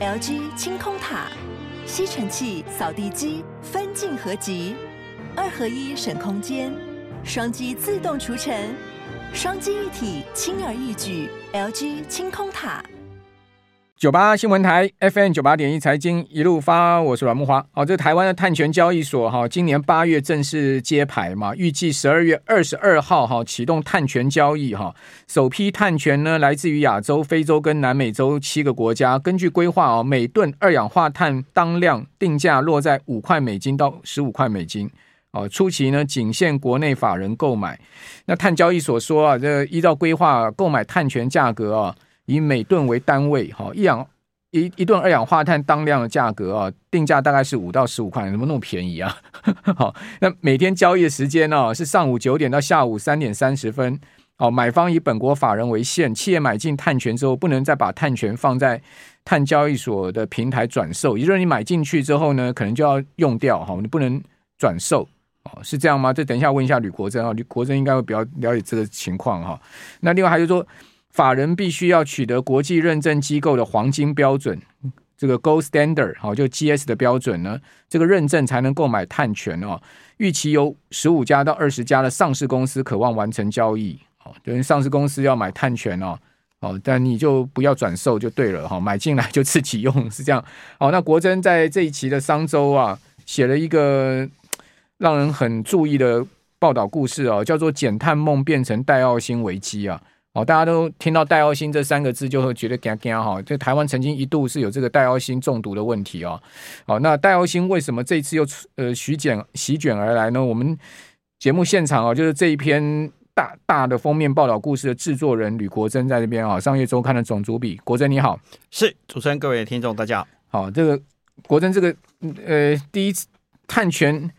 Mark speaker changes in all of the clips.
Speaker 1: LG 清空塔，吸尘器、扫地机分镜合集，二合一省空间，双击自动除尘，双击一体轻而易举。LG 清空塔。
Speaker 2: 九八新闻台 FM 九八点一财经一路发，我是阮慕驊。好，这台湾的碳权交易所哈，今年八月正式揭牌嘛，预计十二月二十二号哈启动碳权交易哈。首批碳权呢来自于亚洲、非洲跟南美洲七个国家。根据规划哦，每吨二氧化碳当量定价落在五块美金到十五块美金。哦，初期呢仅限国内法人购买。那碳交易所说啊，这依照规划购买碳权价格啊。以每吨为单位，哈，一氧一一吨二氧化碳当量的价格啊，定价大概是五到十五块，怎么那么便宜啊？好，那每天交易的时间呢是上午九点到下午三点三十分。哦，买方以本国法人为限，企业买进碳权之后，不能再把碳权放在碳交易所的平台转售，也就是你买进去之后呢，可能就要用掉，哈，你不能转售，哦，是这样吗？这等一下问一下吕国珍啊，吕国珍应该会比较了解这个情况哈。那另外还是说。法人必须要取得国际认证机构的黄金标准，这个 Gold Standard 好，就 GS 的标准呢，这个认证才能购买碳权哦。预期有十五家到二十家的上市公司渴望完成交易，好，等于上市公司要买碳权哦，哦，但你就不要转售就对了哈，买进来就自己用是这样。好，那国珍在这一期的商周啊，写了一个让人很注意的报道故事哦，叫做“减碳梦变成戴奥辛危机”啊。哦，大家都听到戴奥辛这三个字就会觉得惊惊哈。这台湾曾经一度是有这个戴奥辛中毒的问题哦。好，那戴奥辛为什么这一次又呃席卷席卷而来呢？我们节目现场啊，就是这一篇大大的封面报道故事的制作人吕国珍在这边啊。商业周刊的总主笔国珍你好，
Speaker 3: 是主持人，各位听众大家
Speaker 2: 好。好，这个国珍这个呃第一次探权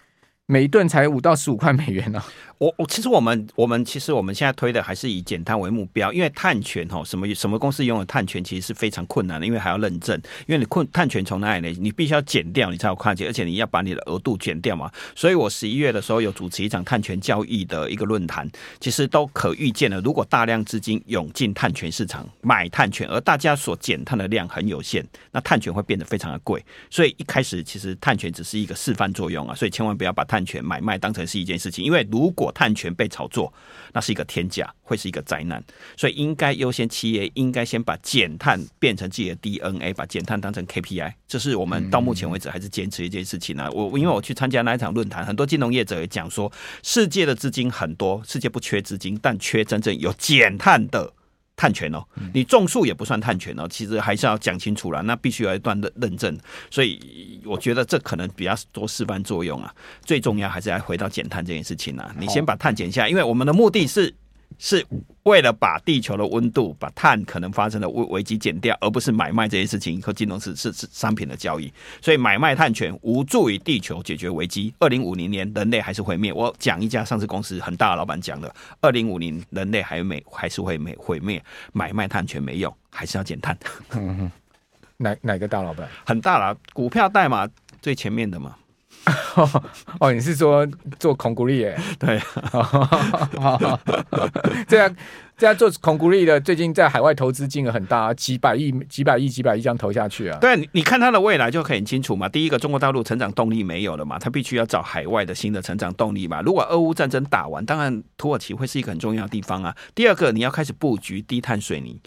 Speaker 2: 每一吨才五到十五块美元呢、啊。
Speaker 3: 我我其实我们我们其实我们现在推的还是以减碳为目标，因为碳权哈什么什么公司拥有碳权其实是非常困难的，因为还要认证，因为你困碳权从哪里来，你必须要减掉你才有碳权，而且你要把你的额度减掉嘛。所以我十一月的时候有主持一场碳权交易的一个论坛，其实都可预见的，如果大量资金涌进碳权市场买碳权，而大家所减碳的量很有限，那碳权会变得非常的贵。所以一开始其实碳权只是一个示范作用啊，所以千万不要把碳权买卖当成是一件事情，因为如果碳权被炒作，那是一个天价，会是一个灾难。所以应该优先，企业应该先把减碳变成自己的 DNA，把减碳当成 KPI。这是我们到目前为止还是坚持一件事情呢、啊。我因为我去参加那一场论坛，很多金融业者也讲说，世界的资金很多，世界不缺资金，但缺真正有减碳的。碳权哦，你种树也不算碳权哦，其实还是要讲清楚了，那必须要一段认认证，所以我觉得这可能比较多示范作用啊，最重要还是要回到减碳这件事情啊，你先把碳减下，因为我们的目的是。是为了把地球的温度、把碳可能发生的危危机减掉，而不是买卖这些事情和金融是是是商品的交易。所以买卖碳权无助于地球解决危机。二零五零年人类还是毁灭。我讲一家上市公司很大的老板讲的：二零五零人类还没还是会没毁灭。买卖碳权没用，还是要减碳。
Speaker 2: 哪哪个大老板？
Speaker 3: 很大了，股票代码最前面的嘛。
Speaker 2: 哦，你是说做孔古力耶？
Speaker 3: 对，
Speaker 2: 这样这样做孔古力的，最近在海外投资金额很大，几百亿、几百亿、几百亿这样投下去啊。
Speaker 3: 对，你看它的未来就很清楚嘛。第一个，中国大陆成长动力没有了嘛，它必须要找海外的新的成长动力嘛。如果俄乌战争打完，当然土耳其会是一个很重要的地方啊。第二个，你要开始布局低碳水泥。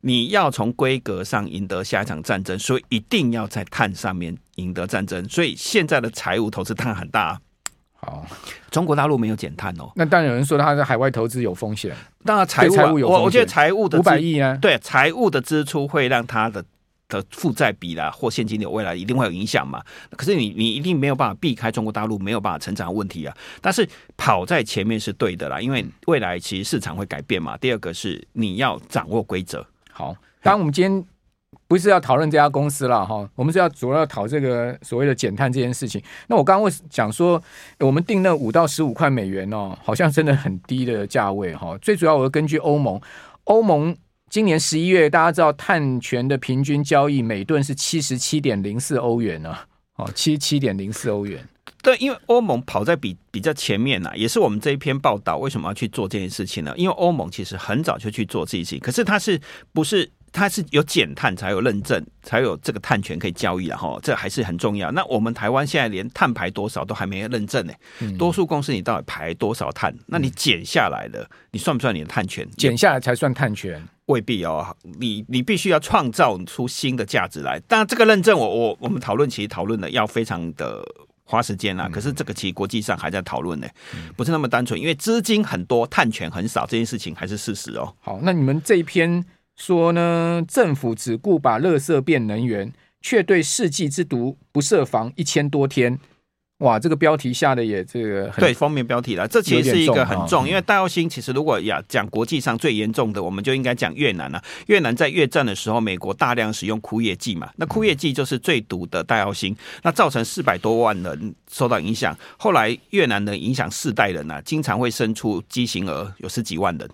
Speaker 3: 你要从规格上赢得下一场战争，所以一定要在碳上面赢得战争。所以现在的财务投资当然很大啊。
Speaker 2: 好，
Speaker 3: 中国大陆没有减碳哦。
Speaker 2: 那当然有人说他在海外投资有风险。
Speaker 3: 当然财务、啊、
Speaker 2: 务有
Speaker 3: 我我觉得财务的
Speaker 2: 五百亿啊，
Speaker 3: 对财务的支出会让他的的负债比啦或现金流未来一定会有影响嘛。可是你你一定没有办法避开中国大陆没有办法成长的问题啊。但是跑在前面是对的啦，因为未来其实市场会改变嘛。第二个是你要掌握规则。
Speaker 2: 好，当然我们今天不是要讨论这家公司了哈，我们是要主要讨这个所谓的减碳这件事情。那我刚刚会讲说，我们定那五到十五块美元哦，好像真的很低的价位哈。最主要我是根据欧盟，欧盟今年十一月大家知道碳权的平均交易每吨是七十七点零四欧元呢，哦，七十七点零四欧元。
Speaker 3: 对，因为欧盟跑在比比较前面呐、啊，也是我们这一篇报道为什么要去做这件事情呢？因为欧盟其实很早就去做这件事情，可是它是不是它是有减碳才有认证，才有这个碳权可以交易的哈，这还是很重要。那我们台湾现在连碳排多少都还没有认证呢，嗯、多数公司你到底排多少碳？那你减下来的，你算不算你的碳权？
Speaker 2: 减下来才算碳权？
Speaker 3: 未必哦，你你必须要创造出新的价值来。当然，这个认证我我我们讨论其实讨论的要非常的花时间啦。可是这个其实国际上还在讨论呢，不是那么单纯，因为资金很多，碳权很少，这件事情还是事实哦。
Speaker 2: 好，那你们这一篇。说呢，政府只顾把垃圾变能源，却对世纪之毒不设防一千多天。哇，这个标题下的也这个很
Speaker 3: 对封面标题了，这其实是一个很重，重因为戴耀星其实如果要讲国际上最严重的，我们就应该讲越南了。越南在越战的时候，美国大量使用枯叶剂嘛，那枯叶剂就是最毒的戴耀星，那造成四百多万人受到影响。后来越南的影响四代人啊，经常会生出畸形儿，有十几万人。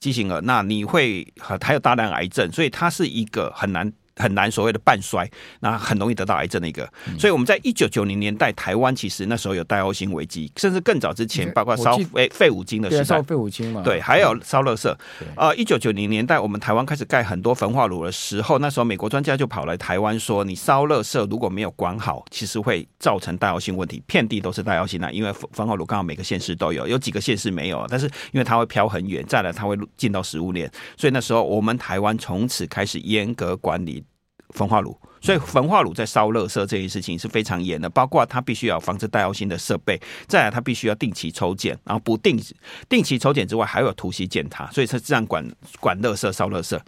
Speaker 3: 畸形儿，那你会还有大量癌症，所以它是一个很难。很难所谓的半衰，那很容易得到癌症的一个。所以我们在一九九零年代，台湾其实那时候有代欧星危机，甚至更早之前，包括烧废废五金的时代，
Speaker 2: 烧废五金嘛，
Speaker 3: 对，还有烧垃圾。呃，一九九零年代，我们台湾开始盖很多焚化炉的时候，那时候美国专家就跑来台湾说，你烧垃圾如果没有管好，其实会造成代欧性问题，遍地都是代欧星啊。因为焚化炉刚好每个县市都有，有几个县市没有，但是因为它会飘很远，再来它会进到食物链，所以那时候我们台湾从此开始严格管理。焚化炉，所以焚化炉在烧热色这件事情是非常严的，包括它必须要防止带药性的设备，再来它必须要定期抽检，然后不定定期抽检之外，还有突袭检查，所以它这样管管热色烧热色。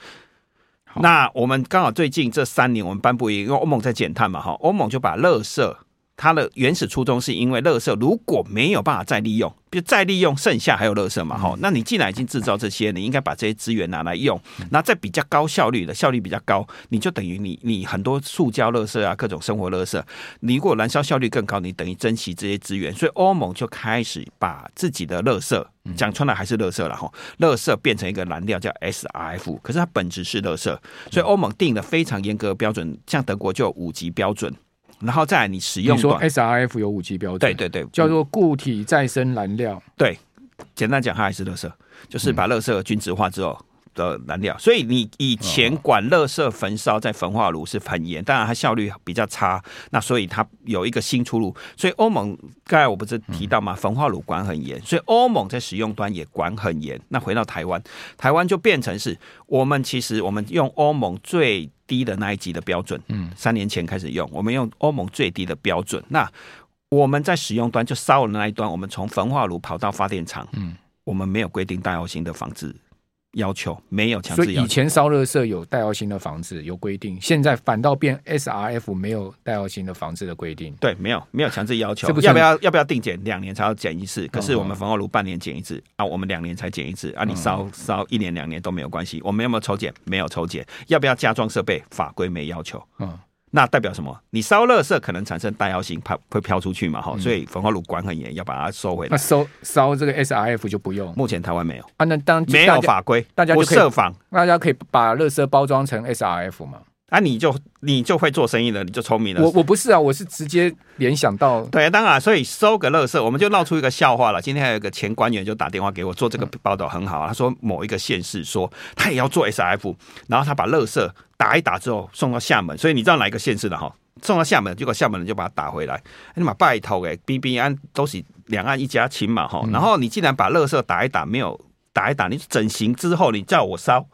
Speaker 3: 那我们刚好最近这三年，我们颁布一个，因为欧盟在减碳嘛，哈，欧盟就把垃圾。它的原始初衷是因为垃圾如果没有办法再利用，就再利用剩下还有垃圾嘛，哈，那你既然已经制造这些，你应该把这些资源拿来用，那在比较高效率的效率比较高，你就等于你你很多塑胶垃圾啊，各种生活垃圾，你如果燃烧效率更高，你等于珍惜这些资源，所以欧盟就开始把自己的垃圾讲穿了还是垃圾了哈，垃圾变成一个燃料叫 SRF，可是它本质是垃圾，所以欧盟定了非常严格的标准，像德国就有五级标准。然后再来，你使用你
Speaker 2: 说 SRF 有五级标准，
Speaker 3: 对对对，
Speaker 2: 叫做固体再生燃料。
Speaker 3: 对，简单讲，它还是垃圾，就是把垃圾均质化之后的燃料。所以你以前管垃圾焚烧在焚化炉是很严，当然它效率比较差。那所以它有一个新出路。所以欧盟刚才我不是提到吗？焚化炉管很严，所以欧盟在使用端也管很严。那回到台湾，台湾就变成是我们其实我们用欧盟最。低的那一级的标准，嗯，三年前开始用，我们用欧盟最低的标准。那我们在使用端就烧的那一端，我们从焚化炉跑到发电厂，嗯，我们没有规定大油型的房子。要求没有强制要求，
Speaker 2: 所以以前烧垃圾有带奥辛的房子有规定，现在反倒变 SRF 没有带奥辛的房子的规定。
Speaker 3: 对，没有没有强制要求，要不要要不要定检？两年才要检一次，可是我们焚化炉半年检一次啊，我们两年才检一次啊，你烧烧一年两年都没有关系。我们有没有抽检？没有抽检。要不要加装设备？法规没要求。嗯。那代表什么？你烧垃圾可能产生戴奥辛，它会飘出去嘛？哈、嗯，所以焚化炉管很严，要把它收回来。那
Speaker 2: 烧烧这个 SRF 就不用。
Speaker 3: 目前台湾没有
Speaker 2: 啊？那当
Speaker 3: 没有法规，大家就设防，
Speaker 2: 大家可以把垃圾包装成 SRF 嘛？
Speaker 3: 啊，你就你就会做生意了，你就聪明了。
Speaker 2: 我我不是啊，我是直接联想到。
Speaker 3: 对，当然，所以收个乐色，我们就闹出一个笑话了。今天还有一个前官员就打电话给我，做这个报道很好。啊他说某一个县市说他也要做 SRF，然后他把乐色打一打之后送到厦门，所以你知道哪一个县市的哈？送到厦门，结果厦门人就把它打回来。你妈拜托给 B B 安都是两岸一家亲嘛哈。然后你既然把乐色打一打，没有打一打，你整形之后你叫我烧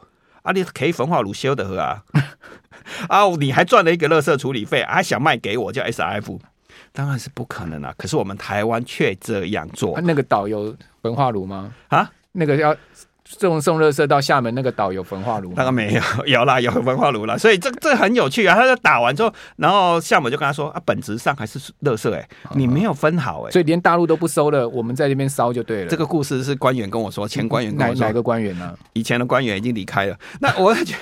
Speaker 3: 啊，你可以焚化炉修的喝啊 啊，你还赚了一个垃圾处理费，还想卖给我叫 S F，当然是不可能啊。可是我们台湾却这样做。
Speaker 2: 啊、那个岛有焚化炉吗？啊，那个要。送送垃圾到厦门那个岛有焚化炉？
Speaker 3: 那个没有，有啦，有焚化炉啦。所以这这很有趣啊！他就打完之后，然后厦门就跟他说啊，本质上还是垃圾哎、欸，你没有分好哎、欸，
Speaker 2: 所以连大陆都不收了，我们在这边烧就对了。
Speaker 3: 这个故事是官员跟我说，前官员跟我说，
Speaker 2: 哪哪个官员呢、啊？
Speaker 3: 以前的官员已经离开了。那我觉得。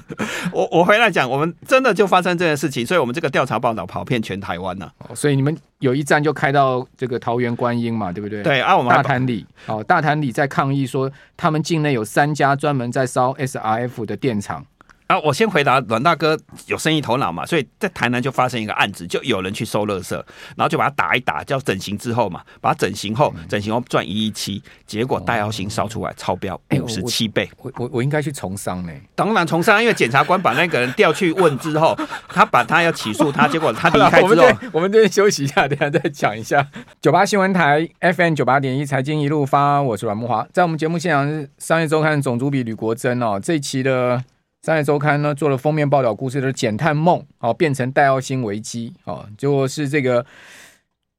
Speaker 3: 我我回来讲，我们真的就发生这件事情，所以我们这个调查报道跑遍全台湾了、啊。
Speaker 2: 所以你们有一站就开到这个桃园观音嘛，对不对？
Speaker 3: 对啊，我们
Speaker 2: 大潭里哦，大潭里在抗议说，他们境内有三家专门在烧 SRF 的电厂。
Speaker 3: 啊，我先回答阮大哥有生意头脑嘛，所以在台南就发生一个案子，就有人去收垃圾，然后就把他打一打，叫整形之后嘛，把它整形后，整形后赚一亿七，结果戴耀兴烧出来超标五十七倍，
Speaker 2: 我我我应该去从商呢？
Speaker 3: 当然从商，因为检察官把那个人调去问之后，他把他要起诉他，结果他离开之后，
Speaker 2: 我们这边休息一下，等下再讲一下。九八新闻台 FM 九八点一财经一路发，我是阮木华，在我们节目现场是商业周刊总主笔吕国珍哦，这一期的。商业周刊呢做了封面报道，故事的减碳梦哦变成戴耀星危机哦，就是这个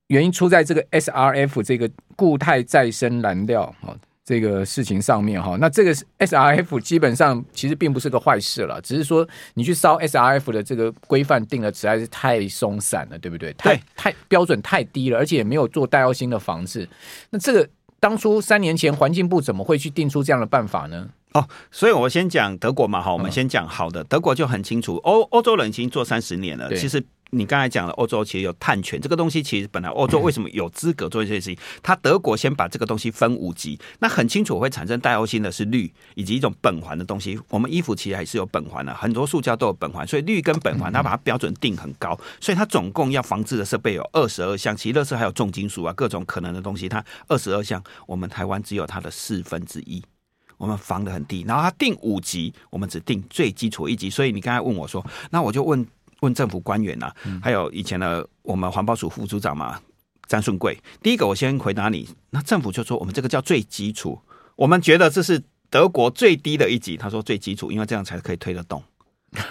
Speaker 2: 原因出在这个 SRF 这个固态再生燃料哦这个事情上面哈。那这个 SRF 基本上其实并不是个坏事了，只是说你去烧 SRF 的这个规范定的实在是太松散了，对不对？太太标准太低了，而且也没有做戴耀星的防治。那这个当初三年前环境部怎么会去定出这样的办法呢？
Speaker 3: 哦，所以我先讲德国嘛，哈，我们先讲好的。德国就很清楚，欧欧洲人已经做三十年了。其实你刚才讲了，欧洲其实有碳权这个东西，其实本来欧洲为什么有资格做这些事情？他德国先把这个东西分五级，那很清楚会产生戴耀兴的是氯以及一种苯环的东西。我们衣服其实还是有苯环的，很多塑胶都有苯环，所以氯跟苯环它把它标准定很高，所以它总共要防治的设备有二十二项，其实垃圾还有重金属啊，各种可能的东西，它二十二项，我们台湾只有它的四分之一。我们防的很低，然后他定五级，我们只定最基础一级。所以你刚才问我说，那我就问问政府官员呐、啊，还有以前的我们环保署副组长嘛，张顺贵。第一个我先回答你，那政府就说我们这个叫最基础，我们觉得这是德国最低的一级。他说最基础，因为这样才可以推得动。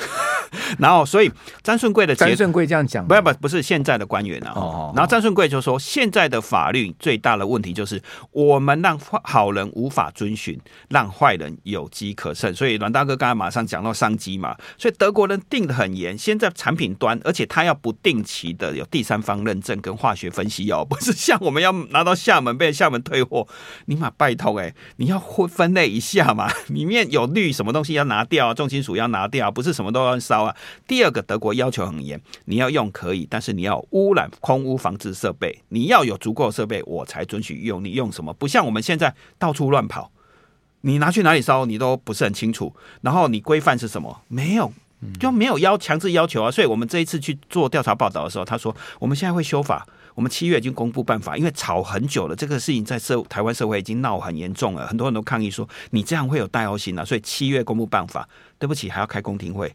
Speaker 3: 然后，所以张顺贵的
Speaker 2: 张顺贵这样讲，
Speaker 3: 不要不不是现在的官员啊。哦。然后张顺贵就说，现在的法律最大的问题就是我们让好人无法遵循，让坏人有机可乘。所以阮大哥刚才马上讲到商机嘛，所以德国人定的很严，现在产品端，而且他要不定期的有第三方认证跟化学分析哦，不是像我们要拿到厦门被厦门退货，你妈拜托哎，你要分分类一下嘛，里面有氯什么东西要拿掉，重金属要拿掉，不是什么都要烧。第二个，德国要求很严，你要用可以，但是你要污染空污防治设备，你要有足够设备，我才准许用。你用什么？不像我们现在到处乱跑，你拿去哪里烧，你都不是很清楚。然后你规范是什么？没有，就没有要强制要求啊。所以我们这一次去做调查报道的时候，他说我们现在会修法，我们七月已经公布办法，因为吵很久了，这个事情在社台湾社会已经闹很严重了，很多人都抗议说你这样会有代号性啊。所以七月公布办法，对不起，还要开公听会。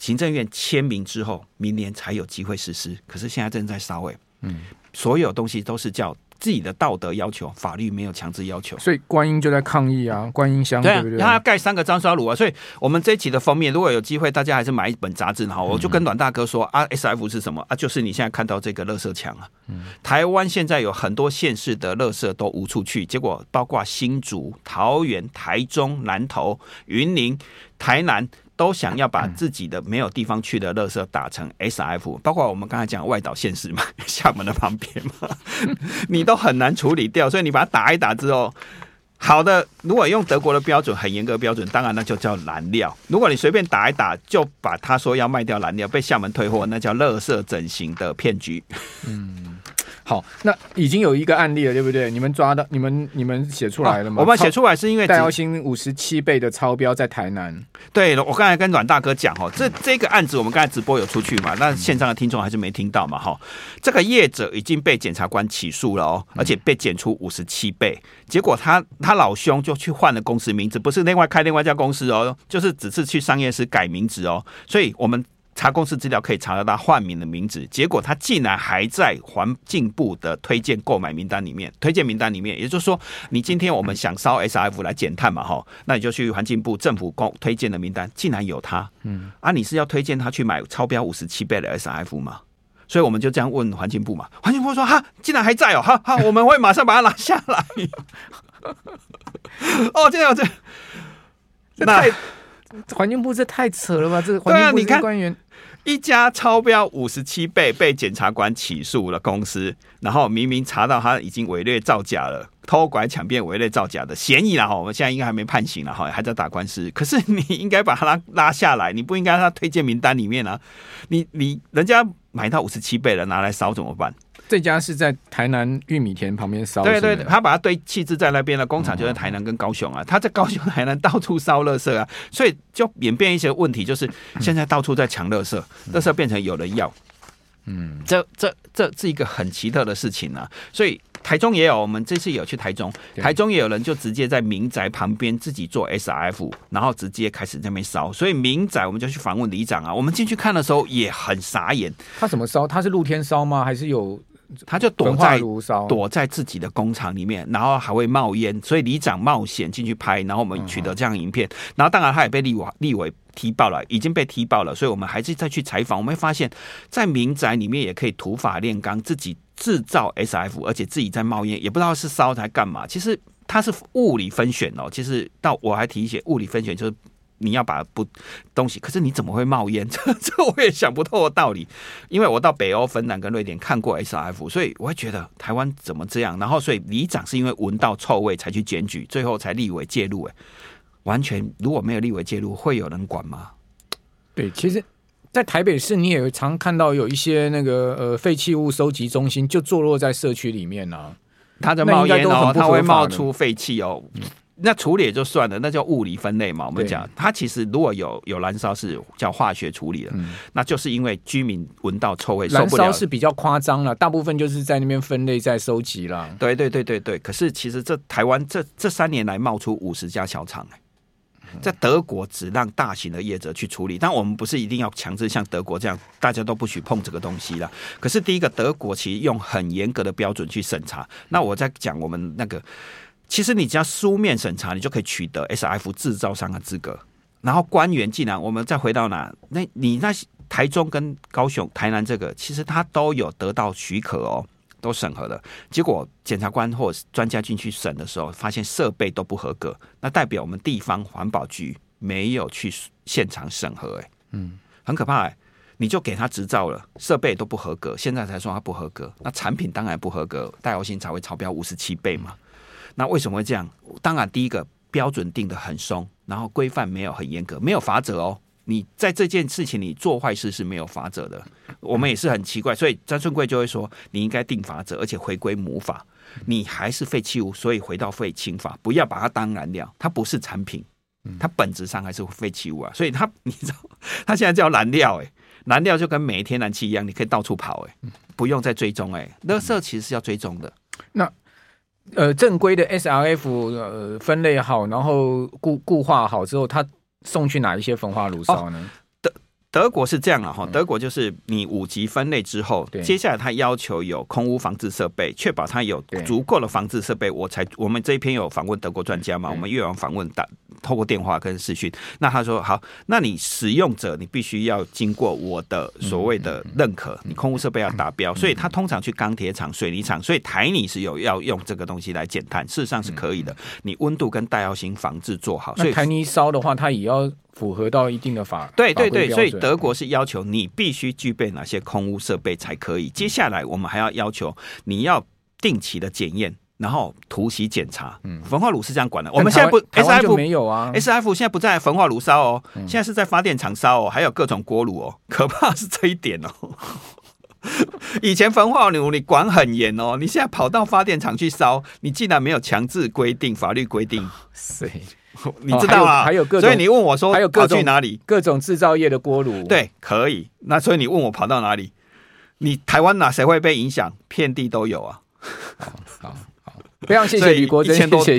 Speaker 3: 行政院签名之后，明年才有机会实施。可是现在正在烧尾，嗯，所有东西都是叫自己的道德要求，法律没有强制要求。
Speaker 2: 所以观音就在抗议啊，观音乡对不对？
Speaker 3: 他要盖三个张烧炉啊。所以我们这一期的封面，如果有机会，大家还是买一本杂志哈。我就跟阮大哥说啊，SF 是什么啊？就是你现在看到这个垃圾墙啊。嗯，台湾现在有很多县市的垃圾都无处去，结果包括新竹、桃园、台中、南投、云林、台南。都想要把自己的没有地方去的垃圾打成 SF，包括我们刚才讲外岛现实嘛，厦门的旁边嘛，你都很难处理掉，所以你把它打一打之后，好的，如果用德国的标准，很严格标准，当然那就叫燃料。如果你随便打一打，就把他说要卖掉燃料，被厦门退货，那叫垃圾整形的骗局。嗯。
Speaker 2: 好，那已经有一个案例了，对不对？你们抓到，你们你们写出来了吗？
Speaker 3: 哦、我们写出来是因为
Speaker 2: 戴耀兴五十七倍的超标在台南。
Speaker 3: 对了，我刚才跟阮大哥讲哦，这这个案子我们刚才直播有出去嘛？那线上的听众还是没听到嘛？哈，这个业者已经被检察官起诉了哦，而且被检出五十七倍，结果他他老兄就去换了公司名字，不是另外开另外一家公司哦，就是只是去商业司改名字哦，所以我们。查公司资料可以查到他换名的名字，结果他竟然还在环境部的推荐购买名单里面，推荐名单里面，也就是说，你今天我们想烧 SRF 来减碳嘛，哈，那你就去环境部政府公推荐的名单，竟然有他，嗯，啊，你是要推荐他去买超标五十七倍的 SRF 吗？所以我们就这样问环境部嘛，环境部说哈，竟然还在哦，哈哈，我们会马上把它拿下来。哦，这样这样，
Speaker 2: 这太环境部这太扯了吧？这个环境部你看官员。
Speaker 3: 一家超标五十七倍被检察官起诉了公司，然后明明查到他已经伪劣造假了，偷拐抢骗伪劣造假的嫌疑了哈，我们现在应该还没判刑了哈，还在打官司。可是你应该把他拉拉下来，你不应该他推荐名单里面啊，你你人家买到五十七倍了拿来烧怎么办？
Speaker 2: 这家是在台南玉米田旁边烧，
Speaker 3: 对对，他把它堆弃置在那边的工厂就在台南跟高雄啊，他在高雄、台南到处烧垃圾啊，所以就演变一些问题，就是现在到处在抢垃圾，垃圾变成有人要，嗯，这这这是一个很奇特的事情啊，所以。台中也有，我们这次有去台中，台中也有人就直接在民宅旁边自己做 SRF，然后直接开始在那边烧。所以民宅我们就去访问里长啊，我们进去看的时候也很傻眼。
Speaker 2: 他怎么烧？他是露天烧吗？还是有？
Speaker 3: 他就躲在躲在自己的工厂里面，然后还会冒烟。所以里长冒险进去拍，然后我们取得这样影片。然后当然他也被立委立委踢爆了，已经被踢爆了。所以我们还是再去采访，我们会发现，在民宅里面也可以土法炼钢，自己。制造 SF，而且自己在冒烟，也不知道是烧它干嘛。其实它是物理分选哦。其实到我还提一些物理分选，就是你要把不东西，可是你怎么会冒烟？这这我也想不透的道理。因为我到北欧、芬兰跟瑞典看过 SF，所以我会觉得台湾怎么这样？然后所以里长是因为闻到臭味才去检举，最后才立委介入。哎，完全如果没有立委介入，会有人管吗？
Speaker 2: 对，其实。在台北市，你也常看到有一些那个呃废弃物收集中心，就坐落在社区里面呢、啊。
Speaker 3: 它在冒烟哦，它会冒出废气哦。那处理也就算了，那叫物理分类嘛。我们讲，它其实如果有有燃烧，是叫化学处理的。嗯、那就是因为居民闻到臭味受不了。
Speaker 2: 燃烧是比较夸张了，大部分就是在那边分类在收集了。
Speaker 3: 对对对对对。可是其实这台湾这这三年来冒出五十家小厂在德国只让大型的业者去处理，但我们不是一定要强制像德国这样，大家都不许碰这个东西了。可是第一个，德国其实用很严格的标准去审查。那我在讲我们那个，其实你只要书面审查，你就可以取得 SF 制造商的资格。然后官员既然我们再回到哪，那你那台中跟高雄、台南这个，其实它都有得到许可哦。都审核了，结果检察官或专家进去审的时候，发现设备都不合格，那代表我们地方环保局没有去现场审核，哎，嗯，很可怕，哎，你就给他执照了，设备都不合格，现在才说他不合格，那产品当然不合格，戴奥辛才会超标五十七倍嘛，那为什么会这样？当然第一个标准定得很松，然后规范没有很严格，没有法则哦。你在这件事情你做坏事是没有法则的，我们也是很奇怪，所以张顺贵就会说，你应该定法则，而且回归母法，你还是废弃物，所以回到废氢法，不要把它当燃料，它不是产品，它本质上还是废弃物啊，所以它你知道，它现在叫燃料，欸，哎，燃料就跟煤、天然气一样，你可以到处跑，欸，哎，不用再追踪，哎，垃圾其实是要追踪的。
Speaker 2: 那呃，正规的 SRF 呃分类好，然后固固化好之后，它。送去哪一些焚化炉烧呢？哦
Speaker 3: 德国是这样啊，哈，德国就是你五级分类之后，嗯、接下来他要求有空屋防治设备，确保他有足够的防治设备，我才我们这一篇有访问德国专家嘛，我们越往访问打透过电话跟视讯，那他说好，那你使用者你必须要经过我的所谓的认可，你空污设备要达标，所以他通常去钢铁厂、水泥厂，所以台泥是有要用这个东西来减碳，事实上是可以的，你温度跟耐药型防治做好，所以台
Speaker 2: 泥烧的话，它也要。符合到一定的法，
Speaker 3: 对对对，所以德国是要求你必须具备哪些空污设备才可以。接下来我们还要要求你要定期的检验，然后突袭检查。嗯，焚化炉是这样管的。我们现在不
Speaker 2: ，S F 没有啊
Speaker 3: ，S F 现在不在焚化炉烧哦，现在是在发电厂烧哦，还有各种锅炉哦。可怕是这一点哦。以前焚化炉你管很严哦，你现在跑到发电厂去烧，你竟然没有强制规定，法律规定。谁？你知道啊？
Speaker 2: 还有各种，
Speaker 3: 所以你问我说，还有各去哪里？
Speaker 2: 各种制造业的锅炉，
Speaker 3: 对，可以。那所以你问我跑到哪里？你台湾哪谁会被影响？遍地都有啊！
Speaker 2: 好好好，非常谢谢吕国珍，谢谢。